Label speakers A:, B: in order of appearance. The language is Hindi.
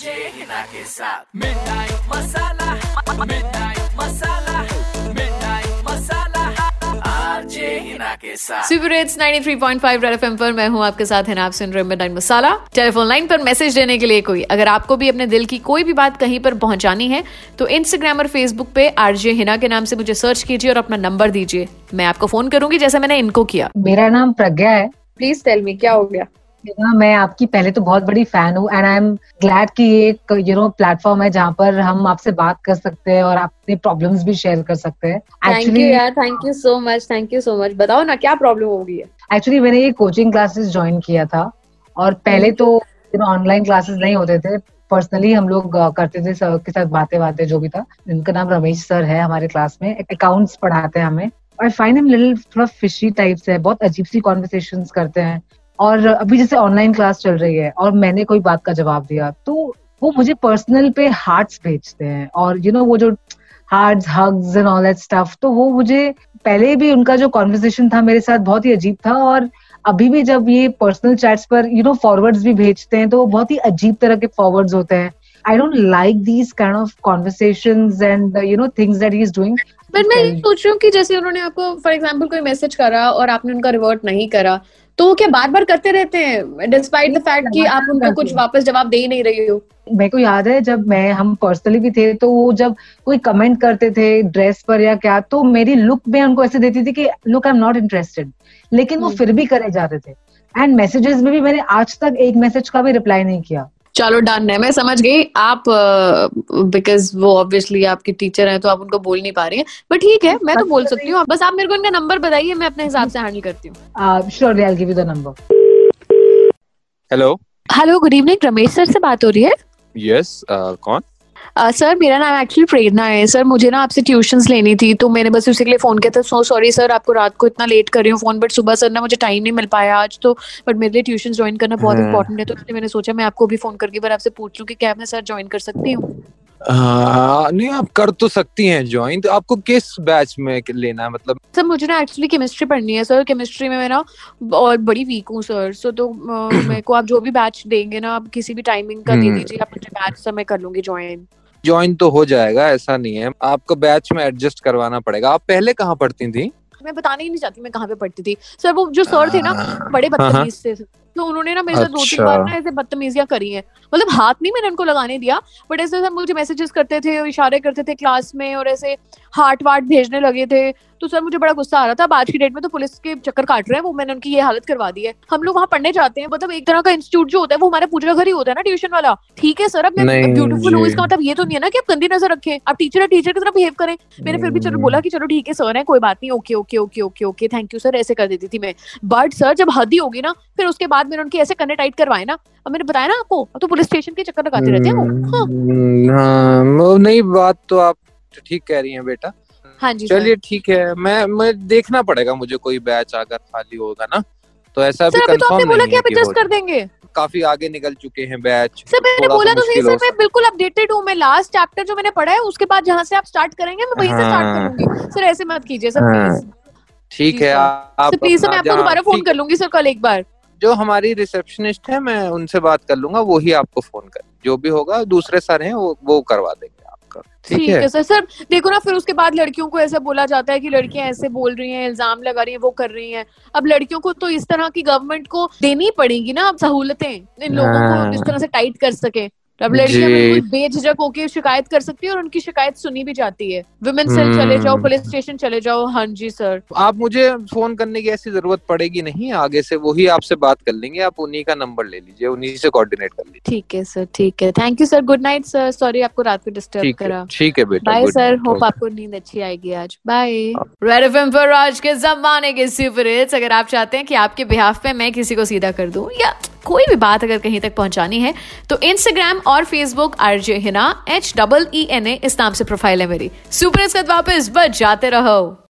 A: Heena Heena
B: super hits 93.5 red FM पर मैं हूँ आपके साथ, है आप सुन रहे मिडनाइट मसाला टेलीफोन लाइन पर मैसेज देने के लिए कोई। अगर आपको भी अपने दिल की कोई भी बात कहीं पर पहुंचानी है तो इंस्टाग्राम और फेसबुक पे आरजे हिना के नाम से मुझे सर्च कीजिए और अपना नंबर दीजिए। मैं आपको फ़ोन करूँगी जैसे मैंने इनको किया।
C: मेरा नाम प्रज्ञा है।
D: प्लीज़ टेल मी क्या हो गया?
C: ना मैं आपकी पहले तो बहुत बड़ी फ़ैन हूँ एंड आई एम ग्लैड कि ये एक यू नो प्लेटफॉर्म है जहाँ पर हम आपसे बात कर सकते हैं और अपने प्रॉब्लम्स भी शेयर कर सकते हैं।
D: थैंक यू यार thank you so much thank you so much बताओ ना क्या प्रॉब्लम होगी
C: एक्चुअली मैंने ये कोचिंग क्लासेस ज्वाइन किया था और पहले तो यू नो ऑनलाइन क्लासेस नहीं होते थे। पर्सनली हम लोग करते थे सर के साथ बातें बातें जो भी था। इनका नाम रमेश सर है हमारे क्लास में। अकाउंट्स पढ़ाते हैं हमें। आई फाइंड हिम लिटिल थोड़ा फिशी टाइप्स है बहुत अजीब सी कॉन्वर्सेशन करते हैं। और अभी जैसे ऑनलाइन क्लास चल रही है और मैंने कोई बात का जवाब दिया तो वो मुझे पर्सनल पे हार्ट्स भेजते हैं। और यू you नो know, वो जो hearts hugs and all that stuff तो वो मुझे पहले भी उनका जो कॉन्वर्सेशन था मेरे साथ बहुत ही अजीब था और अभी भी जब ये पर्सनल चैट्स पर यू नो फॉरवर्ड्स भी भेजते हैं तो वो बहुत ही अजीब तरह के फॉरवर्ड्स होते हैं। I don't like these kind of conversations and you know things that he is doing
D: but मैं ये सोच रही हूँ कि जैसे उन्होंने आपको फॉर एग्ज़ाम्पल कोई मैसेज करा और आपने उनका रिवर्ट नहीं करा तो वो क्या बार बार करते रहते हैं डिस्पाइट द फैक्ट कि आप उनको कुछ वापस जवाब दे ही नहीं रही हो?
C: मेरे को याद है जब मैं हम पर्सनली भी थे तो वो जब कोई कमेंट करते थे ड्रेस पर या क्या तो मेरी लुक में उनको ऐसे देती थी कि look I am not interested लेकिन वो फिर भी करे जाते थे। एंड मैसेजेस में भी मैंने आज तक एक मैसेज का भी रिप्लाई नहीं किया।
D: चलो डन है। मैं समझ गई आप बिकॉज़ uh, वो ऑब्वियसली आपके टीचर हैं तो आप उनको बोल नहीं पा रही हैं। बट ठीक है मैं तो बोल सकती हूँ। बस आप मेरे को इनका नंबर बताइए मैं अपने हिसाब से हैंडल करती हूँ।
C: Sure I give you the number
E: hello
D: hello good evening Ramesh sir से बात हो रही है?
E: यस yes, uh, कौन?
D: सर मेरा नाम एक्चुअली प्रेरणा है। सर मुझे ना आपसे ट्यूशंस लेनी थी तो मैंने बस उसी के लिए फ़ोन किया था। सो सॉरी सर आपको रात को इतना लेट कर रही हूँ फ़ोन बट सुबह सर ना मुझे टाइम नहीं मिल पाया आज तो बट मेरे लिए ट्यूशन ज्वाइन करना बहुत इंपॉर्टेंट है तो इसलिए मैंने सोचा मैं आपको भी फ़ोन करके बार आपसे पूछ लूँ कि क्या मैं सर ज्वाइन कर सकती हूँ?
E: नहीं आप कर तो सकती हैं ज्वाइन तो आपको किस बैच में लेना है मतलब?
D: सर मुझे ना एक्चुअली केमिस्ट्री पढ़नी है सर केमिस्ट्री में मैं ना और बड़ी वीक हूँ सर सो तो मेरे को आप जो भी बैच देंगे ना आप किसी भी टाइमिंग का दे दीजिए आप बैच से मैं कर लूँगी ज्वाइन
E: ज्वाइन तो हो जाएगा ऐसा नहीं है। आपको बैच में एडजस्ट करवाना पड़ेगा। आप पहले कहाँ पढ़ती थी?
D: मैं बताने ही नहीं चाहती मैं कहाँ पे पढ़ती थी। सर वो जो सर थे ना बड़े बदतमीज थे। तो उन्होंने ना मेरे साथ दो तीन बार ना ऐसे बदतमीजियाँ करी हैं। मतलब हाथ नहीं मैंने उनको लगाने दिया बट ऐसे सर मुझे मैसेजेस करते थे और इशारे करते थे क्लास में और ऐसे हार्ट वार्ट भेजने लगे थे। तो सर मुझे बड़ा गुस्सा आ रहा था। आज की डेट में तो पुलिस के चक्कर काट रहे हैं वो मैंने उनकी ये हालत करवा दी है। हम लोग वहाँ पढ़ने जाते हैं मतलब एक तरह का इंस्टीट्यूट जो होता है वो हमारा पूजा घर ही होता है ना ट्यूशन वाला। ठीक है सर अब मैं ब्यूटीफुल हूँ इसका मतलब ये तो नहीं है ना कि आप गंदी नज़र रखें। आप टीचर है टीचर की तरह बिहेव करें। मैंने फिर भी चलो बोला कि चलो ठीक है सर है कोई बात नहीं okay okay okay okay okay thank you sir ऐसे कर देती थी मैं। बट सर जब हद ही होगी ना फिर उसके बाद मैंने उनकी ऐसे करने टाइट करवाए ना अब मैंने बताया ना आपको अब तो पुलिस स्टेशन के चक्कर लगाते रहते हैं वो।
E: हाँ, हाँ नहीं बात तो आप ठीक कह रही हैं बेटा।
D: हाँ जी
E: चलिए ठीक है मैं मैं देखना पड़ेगा मुझे कोई बैच अगर खाली होगा ना तो ऐसा भी
D: कंफर्म तो नहीं बोला कि आप एडजस्ट कर देंगे।
E: काफ़ी आगे निकल चुके हैं बैच
D: सर मैंने बोला तो सही सर मैं बिल्कुल अपडेटेड हूँ मैं लास्ट चैप्टर जो मैंने पढ़ा है उसके बाद जहाँ से आप स्टार्ट करेंगे मैं वहीं से स्टार्ट हाँ। करूँगी। सर ऐसे मत कीजिए सर प्लीज़
E: ठीक है आप
D: प्लीज़ सर मैं आपको दोबारा फ़ोन कर लूँगी सर कल एक बार।
E: जो हमारी रिसेप्शनिस्ट है मैं उनसे बात कर लूँगा वो ही आपको फ़ोन कर जो भी होगा दूसरे सर हैं वो वो करवा देंगे
D: ठीक है? सर सर देखो ना फिर उसके बाद लड़कियों को ऐसा बोला जाता है कि लड़कियाँ ऐसे बोल रही हैं इल्ज़ाम लगा रही हैं वो कर रही हैं। अब लड़कियों को तो इस तरह की गवर्नमेंट को देनी पड़ेगी ना अब सहूलतें इन लोगों को इस तरह से टाइट कर सके। अब लड़कियाँ बिल्कुल बेझिझक होकर शिकायत कर सकती है और उनकी शिकायत सुनी भी जाती है। वुमेन सेल चले जाओ पुलिस स्टेशन चले जाओ। हाँ जी सर
E: आप मुझे फ़ोन करने की ऐसी ज़रूरत पड़ेगी नहीं आगे से वही आपसे बात कर लेंगे। आप उन्हीं का नंबर ले लीजिए उन्हीं से कोऑर्डिनेट कर लीजिए।
D: ठीक है सर ठीक है. Thank you sir good night sir sorry आपको रात को डिस्टर्ब करा।
E: ठीक है बेटा.
D: बाय सर होप आपको नींद अच्छी आएगी आज. बाय
B: रेड एफएम पर आज के जमाने के सुपर हिट्स अगर आप चाहते हैं कि आपके बिहाफ पे मैं किसी को सीधा कर दूँ या कोई भी बात अगर कहीं तक पहुंचानी है तो इंस्टाग्राम और Facebook RJ Heena H double E N A इस नाम से प्रोफ़ाइल है मेरी। सुपर वापस बच जाते रहो।